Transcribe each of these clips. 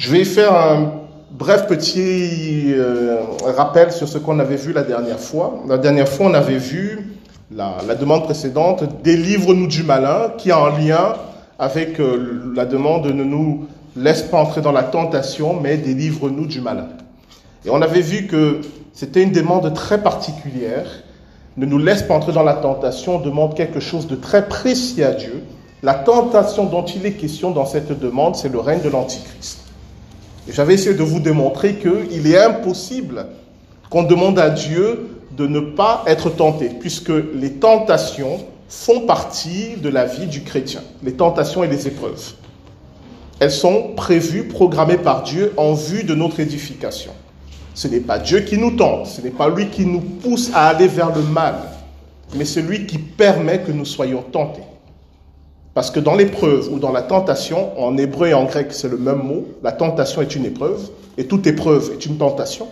Je vais faire un bref petit euh, rappel sur ce qu'on avait vu la dernière fois. La dernière fois, on avait vu la, demande précédente, délivre-nous du malin, qui est en lien avec euh, la demande ne nous laisse pas entrer dans la tentation, mais délivre-nous du malin. Et on avait vu que c'était une demande très particulière. Ne nous laisse pas entrer dans la tentation, demande quelque chose de très précis à Dieu. La tentation dont il est question dans cette demande, c'est le règne de l'Antichrist. J'avais essayé de vous démontrer qu'il est impossible qu'on demande à Dieu de ne pas être tenté, puisque les tentations font partie de la vie du chrétien, les tentations et les épreuves. Elles sont prévues, programmées par Dieu en vue de notre édification. Ce n'est pas Dieu qui nous tente, ce n'est pas lui qui nous pousse à aller vers le mal, mais c'est lui qui permet que nous soyons tentés. Parce que dans l'épreuve ou dans la tentation, en hébreu et en grec, c'est le même mot, la tentation est une épreuve, et toute épreuve est une tentation.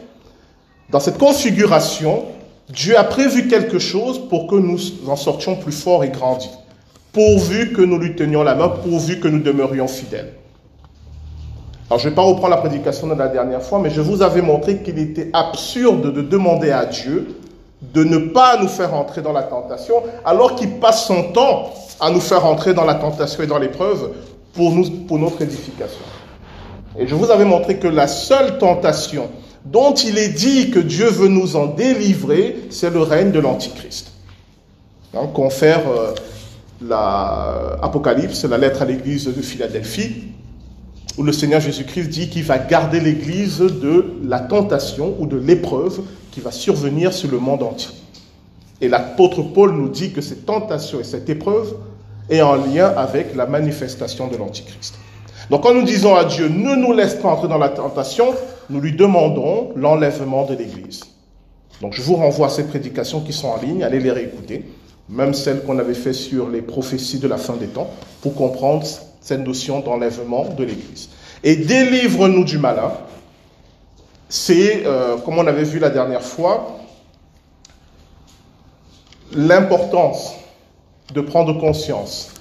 Dans cette configuration, Dieu a prévu quelque chose pour que nous en sortions plus forts et grandis, pourvu que nous lui tenions la main, pourvu que nous demeurions fidèles. Alors, je ne vais pas reprendre la prédication de la dernière fois, mais je vous avais montré qu'il était absurde de demander à Dieu de ne pas nous faire entrer dans la tentation, alors qu'il passe son temps à nous faire entrer dans la tentation et dans l'épreuve pour, pour notre édification. Et je vous avais montré que la seule tentation dont il est dit que Dieu veut nous en délivrer, c'est le règne de l'Antichrist. Donc, confère euh, l'Apocalypse, la lettre à l'église de Philadelphie, où le Seigneur Jésus-Christ dit qu'il va garder l'Église de la tentation ou de l'épreuve qui va survenir sur le monde entier. Et l'apôtre Paul nous dit que cette tentation et cette épreuve est en lien avec la manifestation de l'Antichrist. Donc quand nous disons à Dieu, ne nous laisse pas entrer dans la tentation, nous lui demandons l'enlèvement de l'Église. Donc je vous renvoie à ces prédications qui sont en ligne, allez les réécouter, même celles qu'on avait fait sur les prophéties de la fin des temps, pour comprendre cette notion d'enlèvement de l'Église. Et délivre-nous du malin, c'est, euh, comme on avait vu la dernière fois, l'importance de prendre conscience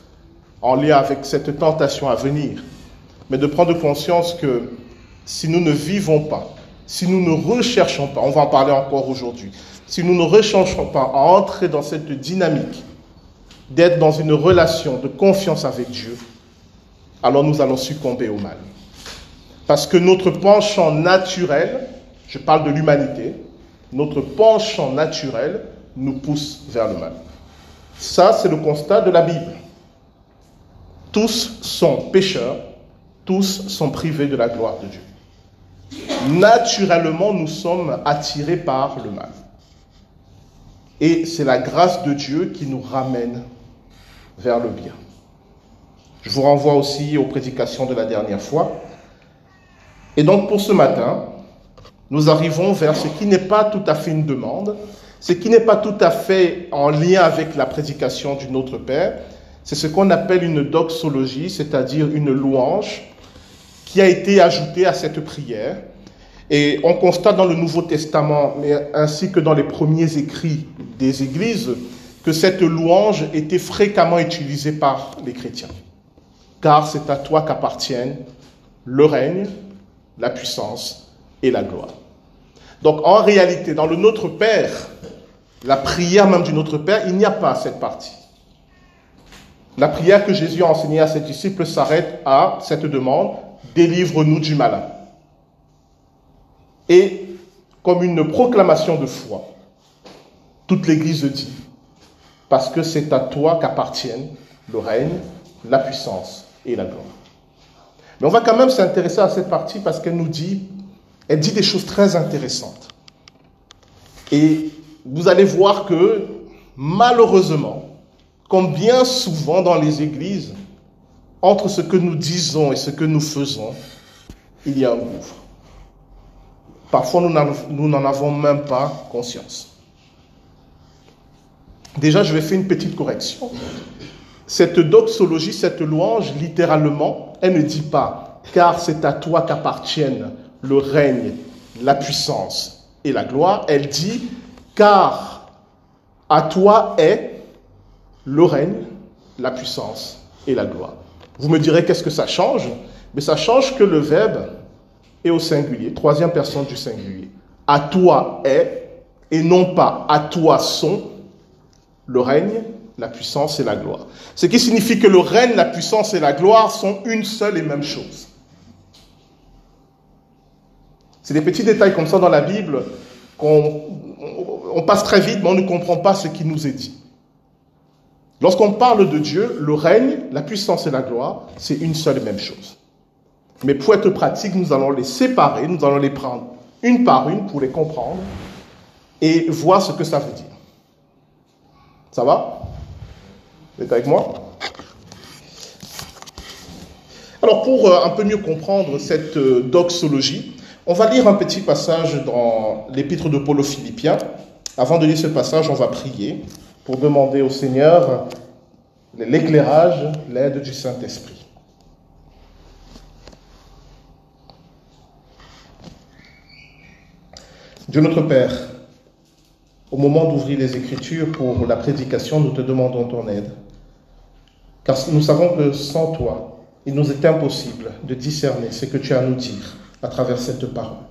en lien avec cette tentation à venir, mais de prendre conscience que si nous ne vivons pas, si nous ne recherchons pas, on va en parler encore aujourd'hui, si nous ne recherchons pas à entrer dans cette dynamique d'être dans une relation de confiance avec Dieu, alors nous allons succomber au mal. Parce que notre penchant naturel, je parle de l'humanité, notre penchant naturel nous pousse vers le mal. Ça, c'est le constat de la Bible. Tous sont pécheurs, tous sont privés de la gloire de Dieu. Naturellement, nous sommes attirés par le mal. Et c'est la grâce de Dieu qui nous ramène vers le bien. Je vous renvoie aussi aux prédications de la dernière fois. Et donc pour ce matin, nous arrivons vers ce qui n'est pas tout à fait une demande, ce qui n'est pas tout à fait en lien avec la prédication du Notre Père. C'est ce qu'on appelle une doxologie, c'est-à-dire une louange qui a été ajoutée à cette prière. Et on constate dans le Nouveau Testament, mais ainsi que dans les premiers écrits des églises, que cette louange était fréquemment utilisée par les chrétiens car c'est à toi qu'appartiennent le règne, la puissance et la gloire. Donc en réalité, dans le Notre Père, la prière même du Notre Père, il n'y a pas cette partie. La prière que Jésus a enseignée à ses disciples s'arrête à cette demande, délivre-nous du malin. Et comme une proclamation de foi, toute l'Église dit, parce que c'est à toi qu'appartiennent le règne, la puissance et la gloire. Mais on va quand même s'intéresser à cette partie parce qu'elle nous dit, elle dit des choses très intéressantes. Et vous allez voir que malheureusement, comme bien souvent dans les églises, entre ce que nous disons et ce que nous faisons, il y a un gouffre. Parfois, nous n'en avons même pas conscience. Déjà, je vais faire une petite correction. Cette doxologie, cette louange, littéralement, elle ne dit pas car c'est à toi qu'appartiennent le règne, la puissance et la gloire. Elle dit car à toi est le règne, la puissance et la gloire. Vous me direz qu'est-ce que ça change? Mais ça change que le verbe et au singulier, troisième personne du singulier. À toi est, et non pas à toi sont, le règne, la puissance et la gloire. Ce qui signifie que le règne, la puissance et la gloire sont une seule et même chose. C'est des petits détails comme ça dans la Bible qu'on on passe très vite, mais on ne comprend pas ce qui nous est dit. Lorsqu'on parle de Dieu, le règne, la puissance et la gloire, c'est une seule et même chose. Mais pour être pratique, nous allons les séparer, nous allons les prendre une par une pour les comprendre et voir ce que ça veut dire. Ça va? Vous êtes avec moi? Alors pour euh, un peu mieux comprendre cette euh, doxologie, on va lire un petit passage dans l'épître de Paul aux Philippiens. Avant de lire ce passage, on va prier pour demander au Seigneur l'éclairage, l'aide du Saint-Esprit. Dieu notre Père, au moment d'ouvrir les Écritures pour la prédication, nous te demandons ton aide. Car nous savons que sans toi, il nous est impossible de discerner ce que tu as à nous dire à travers cette parole.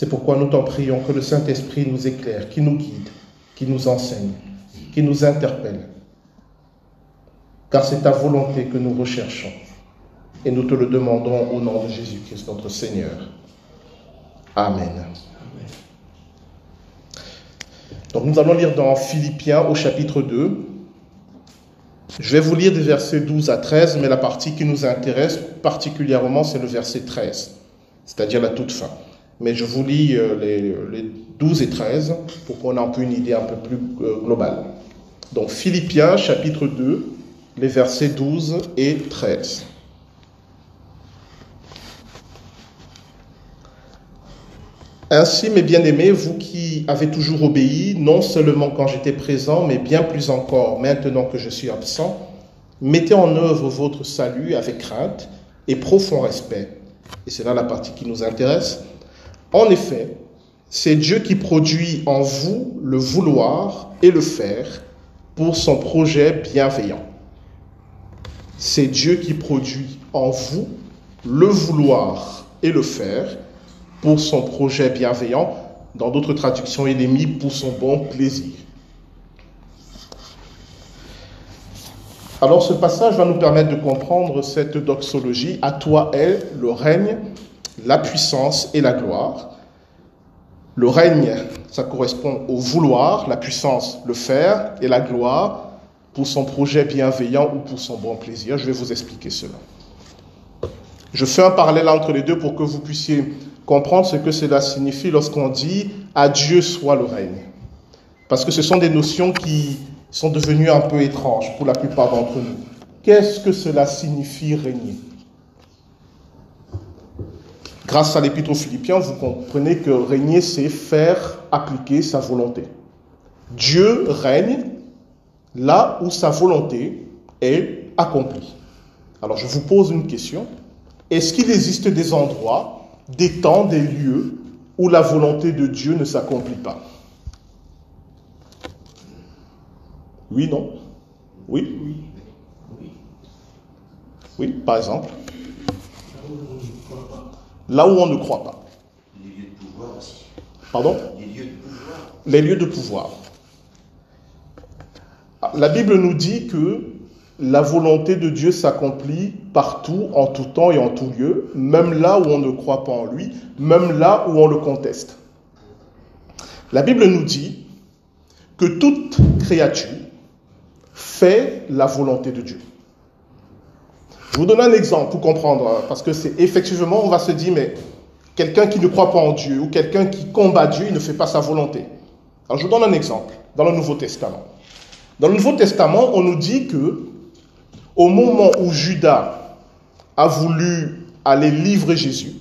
C'est pourquoi nous t'en prions que le Saint-Esprit nous éclaire, qui nous guide, qui nous enseigne, qui nous interpelle. Car c'est ta volonté que nous recherchons. Et nous te le demandons au nom de Jésus-Christ, notre Seigneur. Amen. Donc nous allons lire dans Philippiens au chapitre 2. Je vais vous lire des versets 12 à 13, mais la partie qui nous intéresse particulièrement, c'est le verset 13, c'est-à-dire la toute fin. Mais je vous lis euh, les, 12 et 13 pour qu'on ait un peu une idée un peu plus euh, globale. Donc Philippiens chapitre 2, les versets 12 et 13. Ainsi, mes bien-aimés, vous qui avez toujours obéi, non seulement quand j'étais présent, mais bien plus encore maintenant que je suis absent, mettez en œuvre votre salut avec crainte et profond respect. Et c'est là la partie qui nous intéresse. En effet, c'est Dieu qui produit en vous le vouloir et le faire pour son projet bienveillant. C'est Dieu qui produit en vous le vouloir et le faire pour son projet bienveillant. Dans d'autres traductions, il est mis pour son bon plaisir. Alors ce passage va nous permettre de comprendre cette doxologie. À toi est le règne, la puissance et la gloire. Le règne, ça correspond au vouloir, la puissance, le faire, et la gloire pour son projet bienveillant ou pour son bon plaisir. Je vais vous expliquer cela. Je fais un parallèle entre les deux pour que vous puissiez comprendre ce que cela signifie lorsqu'on dit à Dieu soit le règne. Parce que ce sont des notions qui sont devenues un peu étranges pour la plupart d'entre nous. Qu'est-ce que cela signifie régner? Grâce à l'Épître aux Philippiens, vous comprenez que régner, c'est faire appliquer sa volonté. Dieu règne là où sa volonté est accomplie. Alors je vous pose une question. Est-ce qu'il existe des endroits des temps, des lieux où la volonté de Dieu ne s'accomplit pas? Oui, non? Oui? Oui. Oui, par exemple? Là où on ne croit pas. Les lieux de pouvoir aussi. Pardon Les lieux de pouvoir. Les lieux de pouvoir. La Bible nous dit que la volonté de Dieu s'accomplit partout, en tout temps et en tout lieu, même là où on ne croit pas en lui, même là où on le conteste. La Bible nous dit que toute créature fait la volonté de Dieu. Je vous donne un exemple pour comprendre, hein, parce que c'est effectivement, on va se dire, mais quelqu'un qui ne croit pas en Dieu ou quelqu'un qui combat Dieu, il ne fait pas sa volonté. Alors je vous donne un exemple dans le Nouveau Testament. Dans le Nouveau Testament, on nous dit que au moment où Judas a voulu aller livrer Jésus,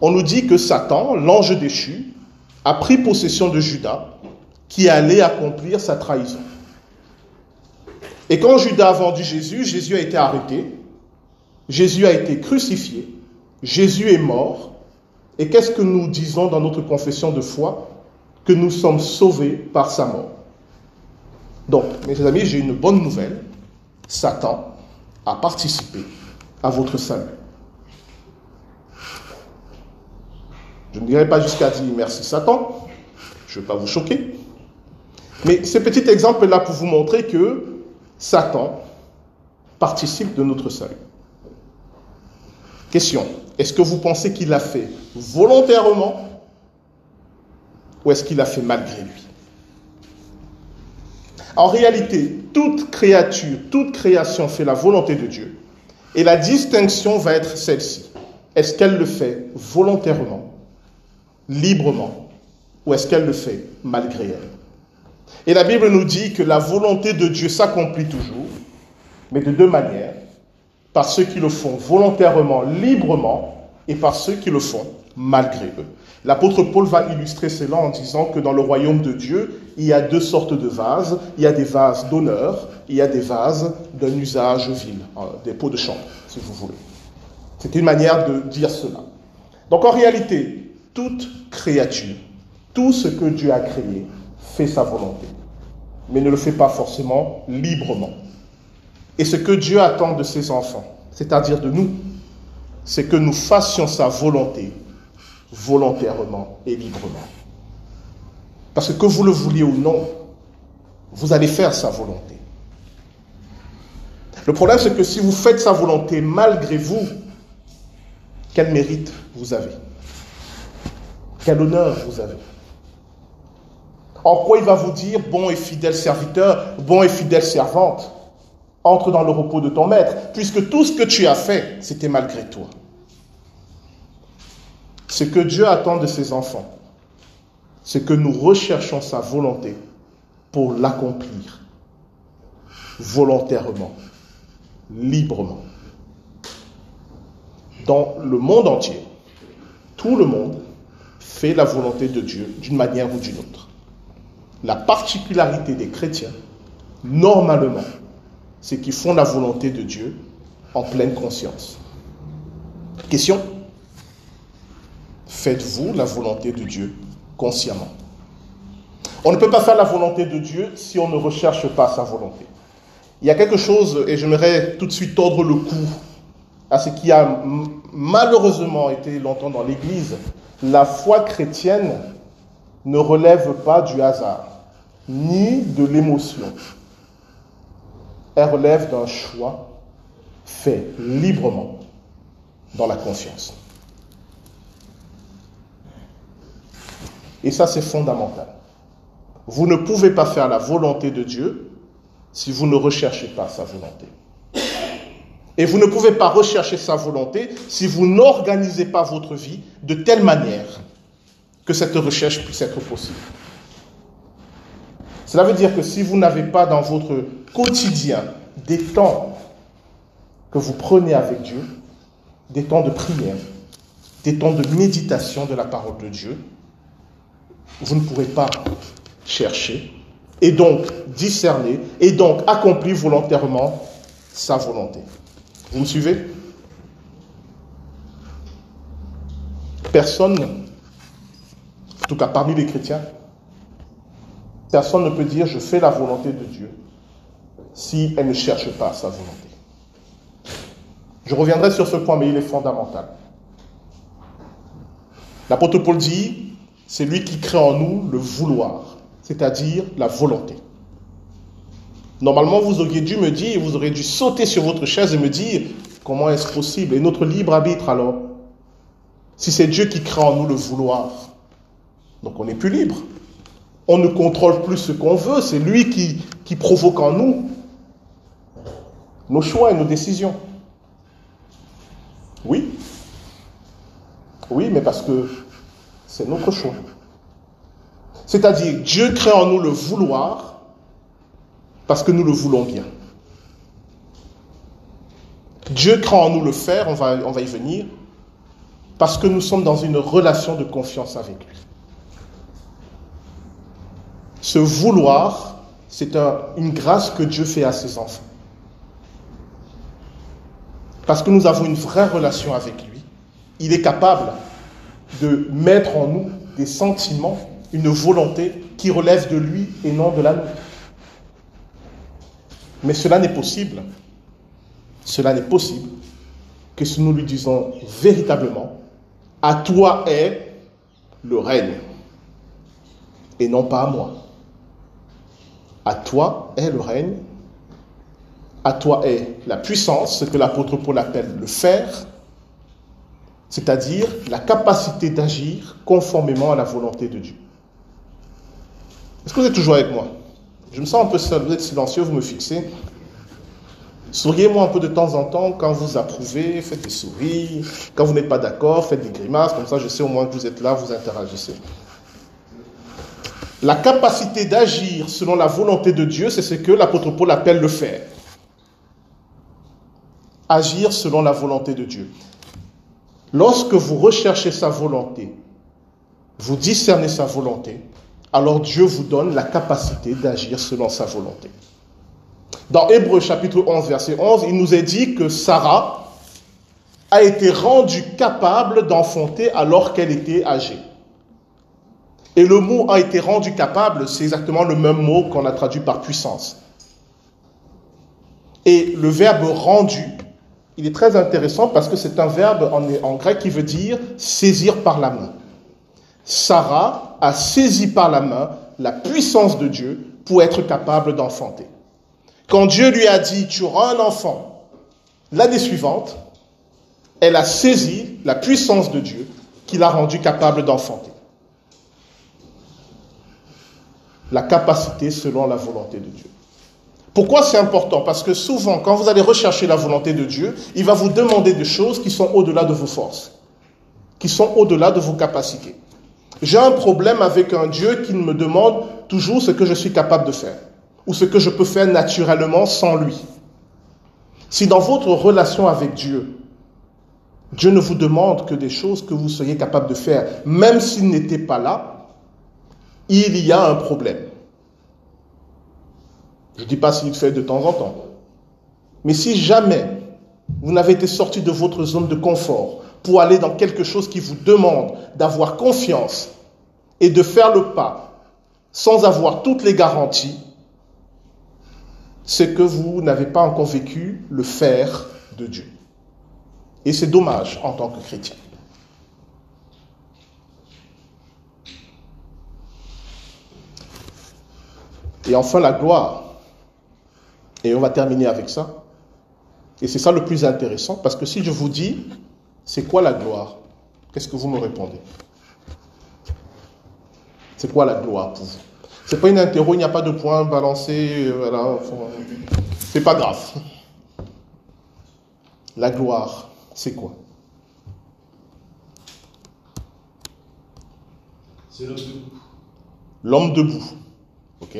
on nous dit que Satan, l'ange déchu, a pris possession de Judas qui allait accomplir sa trahison. Et quand Judas a vendu Jésus, Jésus a été arrêté, Jésus a été crucifié, Jésus est mort. Et qu'est-ce que nous disons dans notre confession de foi? Que nous sommes sauvés par sa mort. Donc, mes amis, j'ai une bonne nouvelle. Satan a participé à votre salut. Je ne dirais pas jusqu'à dire merci Satan, je ne veux pas vous choquer. Mais ce petit exemple est là pour vous montrer que Satan participe de notre salut. Question, est-ce que vous pensez qu'il l'a fait volontairement ou est-ce qu'il l'a fait malgré lui? En réalité, toute créature, toute création fait la volonté de Dieu. Et la distinction va être celle-ci. Est-ce qu'elle le fait volontairement, librement, ou est-ce qu'elle le fait malgré elle? Et la Bible nous dit que la volonté de Dieu s'accomplit toujours, mais de deux manières. Par ceux qui le font volontairement, librement, et par ceux qui le font malgré eux. L'apôtre Paul va illustrer cela en disant que dans le royaume de Dieu, il y a deux sortes de vases. Il y a des vases d'honneur, il y a des vases d'un usage vil, euh, des pots de chambre, si vous voulez. C'est une manière de dire cela. Donc en réalité, toute créature, tout ce que Dieu a créé, sa volonté, mais ne le fait pas forcément librement. Et ce que Dieu attend de ses enfants, c'est-à-dire de nous, c'est que nous fassions sa volonté volontairement et librement. Parce que que vous le vouliez ou non, vous allez faire sa volonté. Le problème, c'est que si vous faites sa volonté malgré vous, quel mérite vous avez? Quel honneur vous avez? En quoi il va vous dire, bon et fidèle serviteur, bon et fidèle servante, entre dans le repos de ton maître, puisque tout ce que tu as fait, c'était malgré toi. Ce que Dieu attend de ses enfants, c'est que nous recherchons sa volonté pour l'accomplir volontairement, librement. Dans le monde entier, tout le monde fait la volonté de Dieu d'une manière ou d'une autre. La particularité des chrétiens, normalement, c'est qu'ils font la volonté de Dieu en pleine conscience. Question Faites-vous la volonté de Dieu consciemment? On ne peut pas faire la volonté de Dieu si on ne recherche pas sa volonté. Il y a quelque chose, et j'aimerais tout de suite tordre le cou à ce qui a malheureusement été longtemps dans l'Église. La foi chrétienne ne relève pas du hasard, ni de l'émotion. Elle relève d'un choix fait librement dans la confiance. Et ça, c'est fondamental. Vous ne pouvez pas faire la volonté de Dieu si vous ne recherchez pas sa volonté. Et vous ne pouvez pas rechercher sa volonté si vous n'organisez pas votre vie de telle manière que cette recherche puisse être possible. Cela veut dire que si vous n'avez pas dans votre quotidien des temps que vous prenez avec Dieu, des temps de prière, des temps de méditation de la parole de Dieu, vous ne pourrez pas chercher et donc discerner et donc accomplir volontairement sa volonté. Vous me suivez? Personne, en tout cas parmi les chrétiens, personne ne peut dire je fais la volonté de Dieu si elle ne cherche pas sa volonté. Je reviendrai sur ce point, mais il est fondamental. L'apôtre Paul dit, c'est lui qui crée en nous le vouloir, c'est-à-dire la volonté. Normalement, vous auriez dû me dire, vous auriez dû sauter sur votre chaise et me dire, comment est-ce possible? Et notre libre arbitre alors? Si c'est Dieu qui crée en nous le vouloir, donc on n'est plus libre. On ne contrôle plus ce qu'on veut, c'est lui qui, provoque en nous nos choix et nos décisions. Oui Oui, mais parce que c'est notre choix. C'est-à-dire, Dieu crée en nous le vouloir parce que nous le voulons bien. Dieu crée en nous le faire, on va y venir, parce que nous sommes dans une relation de confiance avec lui. Ce vouloir, c'est une grâce que Dieu fait à ses enfants. Parce que nous avons une vraie relation avec lui. Il est capable de mettre en nous des sentiments, une volonté qui relève de lui et non de la nôtre. Mais cela n'est possible, cela n'est possible que si nous lui disons véritablement, à toi est le règne, et non pas à moi. À toi est le règne, à toi est la puissance, ce que l'apôtre Paul appelle le faire, c'est-à-dire la capacité d'agir conformément à la volonté de Dieu. Est-ce que vous êtes toujours avec moi? Je me sens un peu seul, vous êtes silencieux, vous me fixez. Souriez-moi un peu de temps en temps quand vous approuvez, faites des souris. Quand vous n'êtes pas d'accord, faites des grimaces, comme ça je sais au moins que vous êtes là, vous interagissez. La capacité d'agir selon la volonté de Dieu, c'est ce que l'apôtre Paul appelle le faire. Agir selon la volonté de Dieu. Lorsque vous recherchez sa volonté, vous discernez sa volonté, alors Dieu vous donne la capacité d'agir selon sa volonté. Dans Hébreu chapitre 11, verset 11, il nous est dit que Sarah a été rendue capable d'enfanter alors qu'elle était âgée. Et le mot a été rendu capable, c'est exactement le même mot qu'on a traduit par puissance. Et le verbe rendu, il est très intéressant parce que c'est un verbe en, grec qui veut dire saisir par la main. Sarah a saisi par la main la puissance de Dieu pour être capable d'enfanter. Quand Dieu lui a dit, tu auras un enfant, l'année suivante, elle a saisi la puissance de Dieu qui l'a rendue capable d'enfanter. La capacité selon la volonté de Dieu. Pourquoi c'est important? Parce que souvent, quand vous allez rechercher la volonté de Dieu, il va vous demander des choses qui sont au-delà de vos forces, qui sont au-delà de vos capacités. J'ai un problème avec un Dieu qui me demande toujours ce que je suis capable de faire ou ce que je peux faire naturellement sans lui. Si dans votre relation avec Dieu, Dieu ne vous demande que des choses que vous seriez capable de faire, même s'il n'était pas là, il y a un problème. Je ne dis pas s'il fait de temps en temps. Mais si jamais vous n'avez été sorti de votre zone de confort pour aller dans quelque chose qui vous demande d'avoir confiance et de faire le pas sans avoir toutes les garanties, c'est que vous n'avez pas encore vécu le faire de Dieu. Et c'est dommage en tant que chrétien. Et enfin la gloire. Et on va terminer avec ça. Et c'est ça le plus intéressant, parce que si je vous dis, c'est quoi la gloire? Qu'est-ce que vous me répondez? C'est quoi la gloire pour vous? C'est pas une interro, il n'y a pas de point balancé, euh, voilà. C'est pas grave. La gloire, c'est quoi? C'est l'homme debout. L'homme debout. Ok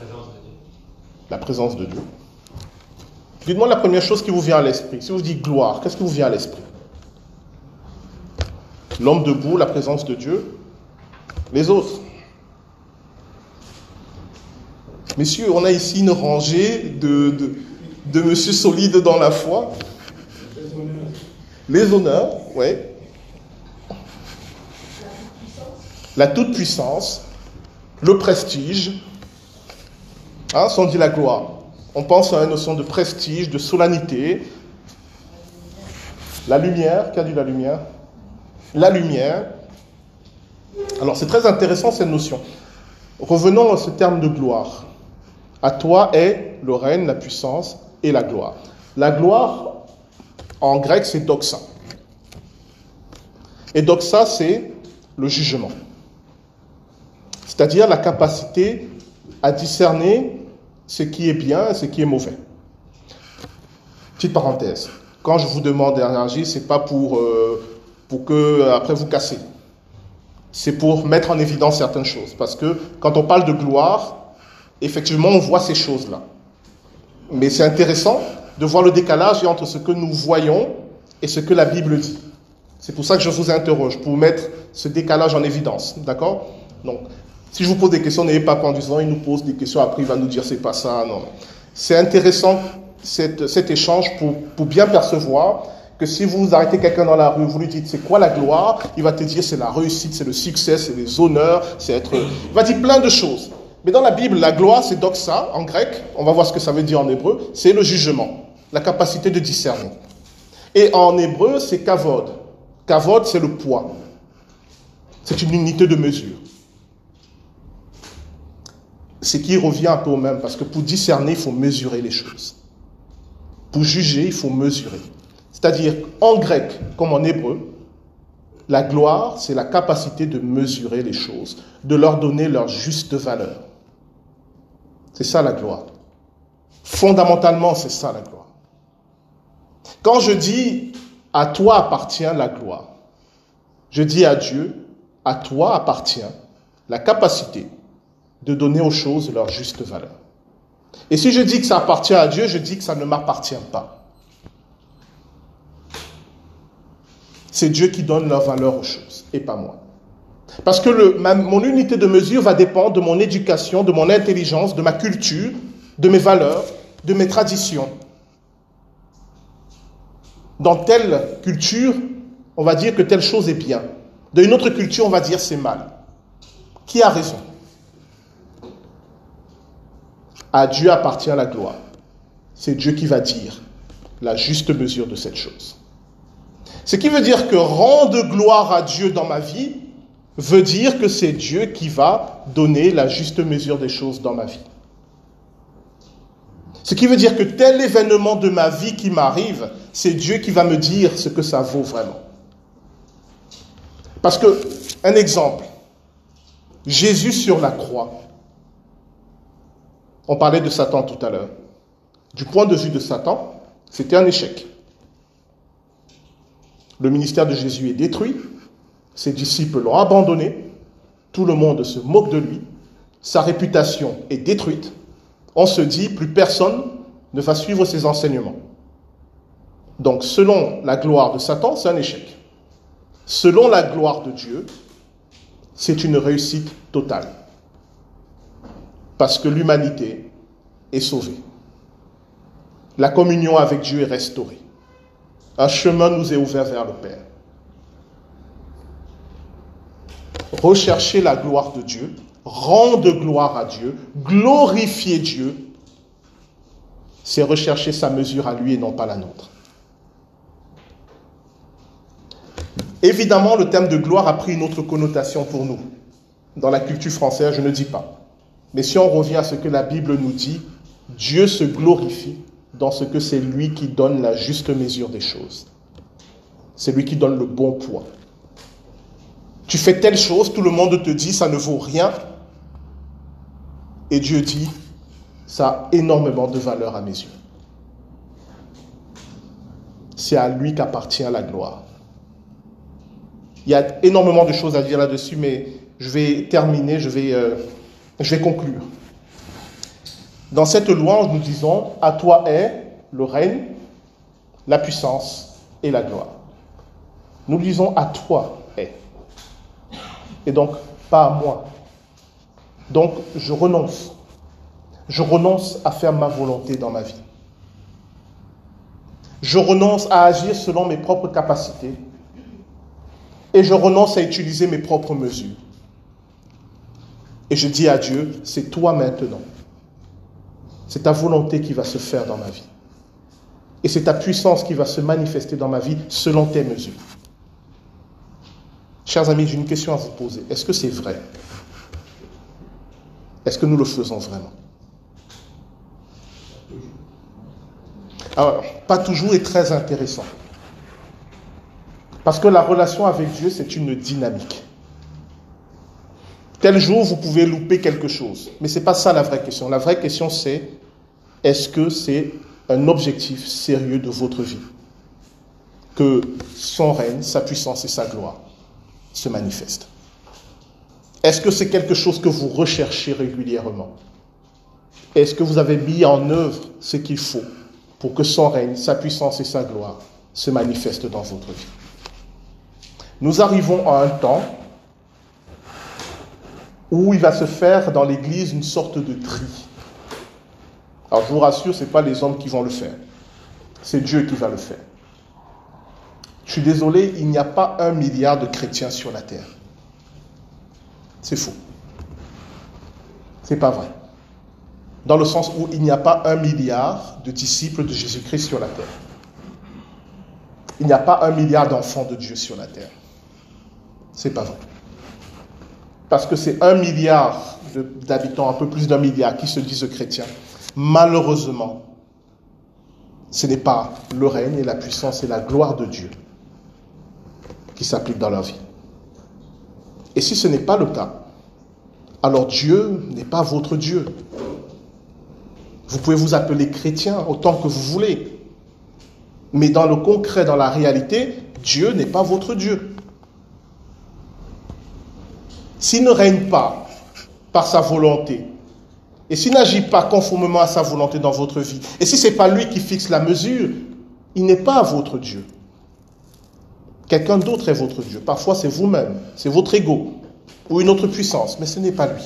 La présence de Dieu. La présence de Dieu. Dites-moi la première chose qui vous vient à l'esprit. Si vous dites gloire, qu'est-ce qui vous vient à l'esprit? L'homme debout, la présence de Dieu. Les autres Messieurs, on a ici une rangée de, de, de monsieur solides dans la foi. Les honneurs, oui. La toute-puissance, le prestige, hein, sans dire la gloire. On pense à une notion de prestige, de solennité. La lumière, qui a dit la lumière? La lumière. Alors c'est très intéressant cette notion. Revenons à ce terme de gloire. À toi est le règne, la puissance et la gloire. La gloire, en grec, c'est doxa. Et doxa, c'est le jugement. C'est-à-dire la capacité à discerner ce qui est bien et ce qui est mauvais. Petite parenthèse. Quand je vous demande d'énergie, ce n'est pas pour, euh, pour que après vous cassez. C'est pour mettre en évidence certaines choses. Parce que quand on parle de gloire, effectivement, on voit ces choses-là. Mais c'est intéressant de voir le décalage entre ce que nous voyons et ce que la Bible dit. C'est pour ça que je vous interroge, pour mettre ce décalage en évidence. D'accord? Donc, si je vous pose des questions, n'ayez pas peur il nous pose des questions, après il va nous dire c'est pas ça. Non. C'est intéressant cet, cet échange pour, pour bien percevoir que si vous arrêtez quelqu'un dans la rue, vous lui dites c'est quoi la gloire, il va te dire c'est la réussite, c'est le succès, c'est les honneurs, c'est être. Il va dire plein de choses. Mais dans la Bible, la gloire, c'est doxa en grec, on va voir ce que ça veut dire en hébreu, c'est le jugement, la capacité de discerner. Et en hébreu, c'est kavod. Kavod, c'est le poids. C'est une unité de mesure. Ce qui revient un peu au même, parce que pour discerner, il faut mesurer les choses. Pour juger, il faut mesurer. C'est-à-dire, en grec comme en hébreu, la gloire, c'est la capacité de mesurer les choses, de leur donner leur juste valeur. C'est ça la gloire. Fondamentalement, c'est ça la gloire. Quand je dis à toi appartient la gloire, je dis à Dieu, à toi appartient la capacité de donner aux choses leur juste valeur. Et si je dis que ça appartient à Dieu, je dis que ça ne m'appartient pas. C'est Dieu qui donne leur valeur aux choses et pas moi. Parce que mon unité de mesure va dépendre de mon éducation, de mon intelligence, de ma culture, de mes valeurs, de mes traditions. Dans telle culture, on va dire que telle chose est bien. Dans une autre culture, on va dire c'est mal. Qui a raison? À Dieu appartient la gloire. C'est Dieu qui va dire la juste mesure de cette chose. Ce qui veut dire que rendre gloire à Dieu dans ma vie veut dire que c'est Dieu qui va donner la juste mesure des choses dans ma vie. Ce qui veut dire que tel événement de ma vie qui m'arrive, c'est Dieu qui va me dire ce que ça vaut vraiment. Parce que, un exemple, Jésus sur la croix, on parlait de Satan tout à l'heure. Du point de vue de Satan, c'était un échec. Le ministère de Jésus est détruit, ses disciples l'ont abandonné, tout le monde se moque de lui, sa réputation est détruite, on se dit plus personne ne va suivre ses enseignements. Donc selon la gloire de Satan, c'est un échec. Selon la gloire de Dieu, c'est une réussite totale. Parce que l'humanité est sauvée. La communion avec Dieu est restaurée. Un chemin nous est ouvert vers le Père. Rechercher la gloire de Dieu, rendre gloire à Dieu, glorifier Dieu, c'est rechercher sa mesure à lui et non pas la nôtre. Évidemment, le terme de gloire a pris une autre connotation pour nous. Dans la culture française, je ne dis pas. Mais si on revient à ce que la Bible nous dit, Dieu se glorifie dans ce que c'est lui qui donne la juste mesure des choses. C'est lui qui donne le bon poids. Tu fais telle chose, tout le monde te dit ça ne vaut rien. Et Dieu dit, ça a énormément de valeur à mes yeux. C'est à lui qu'appartient la gloire. Il y a énormément de choses à dire là-dessus, mais je vais terminer, je vais, euh, je vais conclure. Dans cette louange, nous disons, à toi est le règne, la puissance et la gloire. Nous disons, à toi est. Et donc, pas à moi. Donc, je renonce. Je renonce à faire ma volonté dans ma vie. Je renonce à agir selon mes propres capacités. Et je renonce à utiliser mes propres mesures. Et je dis à Dieu, c'est toi maintenant. C'est ta volonté qui va se faire dans ma vie. Et c'est ta puissance qui va se manifester dans ma vie selon tes mesures. Chers amis, j'ai une question à vous poser. Est-ce que c'est vrai? Est-ce que nous le faisons vraiment? Alors, pas toujours est très intéressant. Parce que la relation avec Dieu, c'est une dynamique. Tel jour, vous pouvez louper quelque chose. Mais ce n'est pas ça la vraie question. La vraie question, c'est est-ce que c'est un objectif sérieux de votre vie? Que son règne, sa puissance et sa gloire se manifestent. Est-ce que c'est quelque chose que vous recherchez régulièrement? Est-ce que vous avez mis en œuvre ce qu'il faut pour que son règne, sa puissance et sa gloire se manifestent dans votre vie? Nous arrivons à un temps où il va se faire dans l'Église une sorte de tri. Alors je vous rassure, ce n'est pas les hommes qui vont le faire. C'est Dieu qui va le faire. Je suis désolé, il n'y a pas un milliard de chrétiens sur la terre. C'est faux. C'est pas vrai. Dans le sens où il n'y a pas un milliard de disciples de Jésus-Christ sur la terre. Il n'y a pas un milliard d'enfants de Dieu sur la terre. C'est pas vrai. Parce que c'est un milliard d'habitants, un peu plus d'un milliard, qui se disent chrétiens, malheureusement, ce n'est pas le règne et la puissance et la gloire de Dieu qui s'appliquent dans leur vie. Et si ce n'est pas le cas, alors Dieu n'est pas votre Dieu. Vous pouvez vous appeler chrétien autant que vous voulez. Mais dans le concret, dans la réalité, Dieu n'est pas votre Dieu. S'il ne règne pas par sa volonté, et s'il n'agit pas conformément à sa volonté dans votre vie, et si ce n'est pas lui qui fixe la mesure, il n'est pas votre Dieu. Quelqu'un d'autre est votre Dieu. Parfois, c'est vous-même, c'est votre ego ou une autre puissance, mais ce n'est pas lui.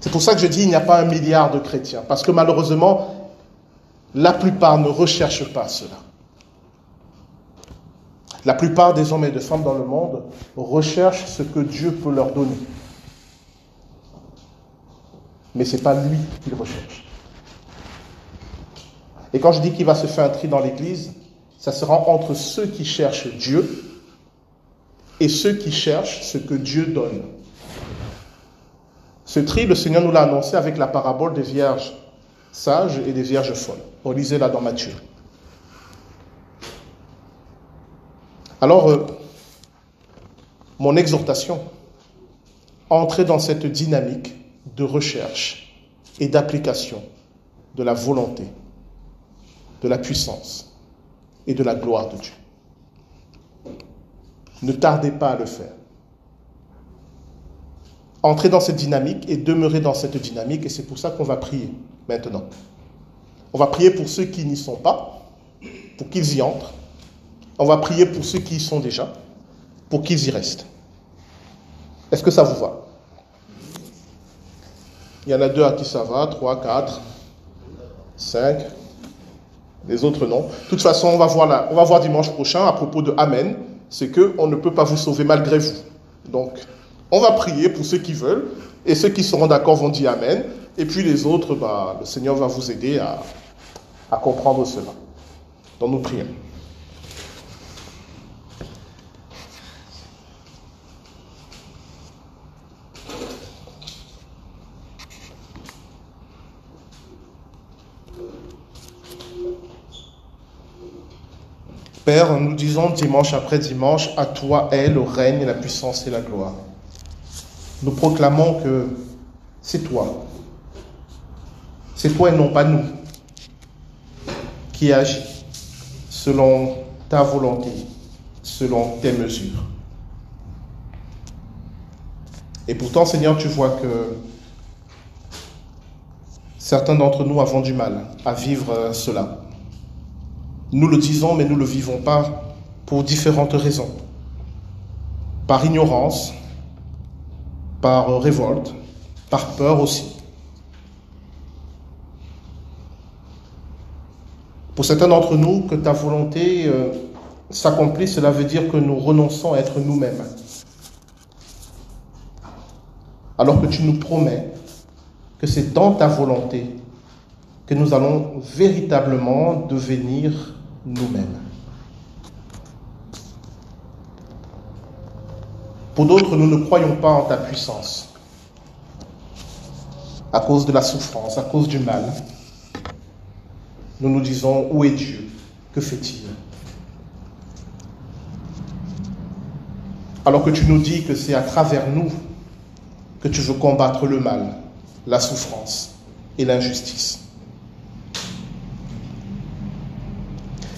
C'est pour ça que je dis il n'y a pas un milliard de chrétiens, parce que malheureusement, la plupart ne recherchent pas cela. La plupart des hommes et des femmes dans le monde recherchent ce que Dieu peut leur donner. Mais ce n'est pas lui qu'ils recherchent. Et quand je dis qu'il va se faire un tri dans l'Église, ça sera entre ceux qui cherchent Dieu et ceux qui cherchent ce que Dieu donne. Ce tri, le Seigneur nous l'a annoncé avec la parabole des vierges sages et des vierges folles. Relisez-la dans Matthieu. Alors, euh, mon exhortation, entrer dans cette dynamique de recherche et d'application de la volonté, de la puissance et de la gloire de Dieu. Ne tardez pas à le faire. Entrez dans cette dynamique et demeurez dans cette dynamique et c'est pour ça qu'on va prier maintenant. On va prier pour ceux qui n'y sont pas, pour qu'ils y entrent. On va prier pour ceux qui y sont déjà, pour qu'ils y restent. Est-ce que ça vous va? Il y en a deux à qui ça va, trois, quatre, cinq. Les autres non. De toute façon, on va voir, dimanche prochain à propos de Amen. C'est que on ne peut pas vous sauver malgré vous. Donc, on va prier pour ceux qui veulent et ceux qui seront d'accord vont dire Amen. Et puis les autres, bah, le Seigneur va vous aider à, à comprendre cela. Donc nous prions. Père, nous disons dimanche après dimanche, à toi est le règne, la puissance et la gloire. Nous proclamons que c'est toi. C'est toi et non pas nous qui agis selon ta volonté, selon tes mesures. Et pourtant, Seigneur, tu vois que certains d'entre nous avons du mal à vivre cela. Nous le disons, mais nous ne le vivons pas pour différentes raisons. Par ignorance, par révolte, par peur aussi. Pour certains d'entre nous, que ta volonté euh, s'accomplisse, cela veut dire que nous renonçons à être nous-mêmes. Alors que tu nous promets que c'est dans ta volonté que nous allons véritablement devenir nous-mêmes. Pour d'autres, nous ne croyons pas en ta puissance à cause de la souffrance, à cause du mal. Nous nous disons, où est Dieu? Que fait-il? Alors que tu nous dis que c'est à travers nous que tu veux combattre le mal, la souffrance et l'injustice.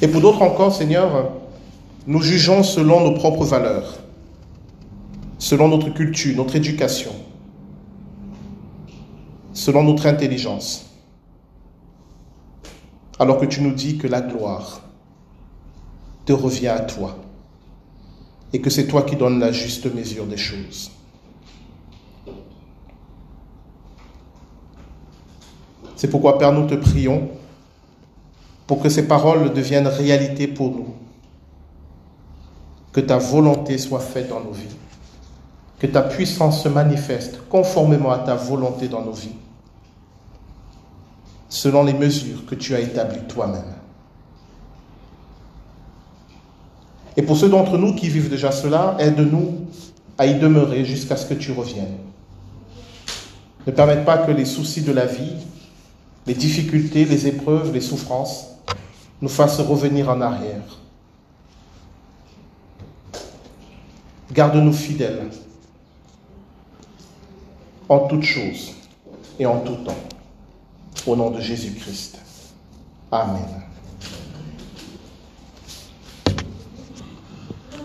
Et pour d'autres encore, Seigneur, nous jugeons selon nos propres valeurs, selon notre culture, notre éducation, selon notre intelligence. Alors que tu nous dis que la gloire te revient à toi et que c'est toi qui donnes la juste mesure des choses. C'est pourquoi, Père, nous te prions pour que ces paroles deviennent réalité pour nous. Que ta volonté soit faite dans nos vies. Que ta puissance se manifeste conformément à ta volonté dans nos vies. Selon les mesures que tu as établies toi-même. Et pour ceux d'entre nous qui vivent déjà cela, aide-nous à y demeurer jusqu'à ce que tu reviennes. Ne permette pas que les soucis de la vie, les difficultés, les épreuves, les souffrances nous fassent revenir en arrière. Garde-nous fidèles en toutes choses et en tout temps. Au nom de Jésus-Christ. Amen.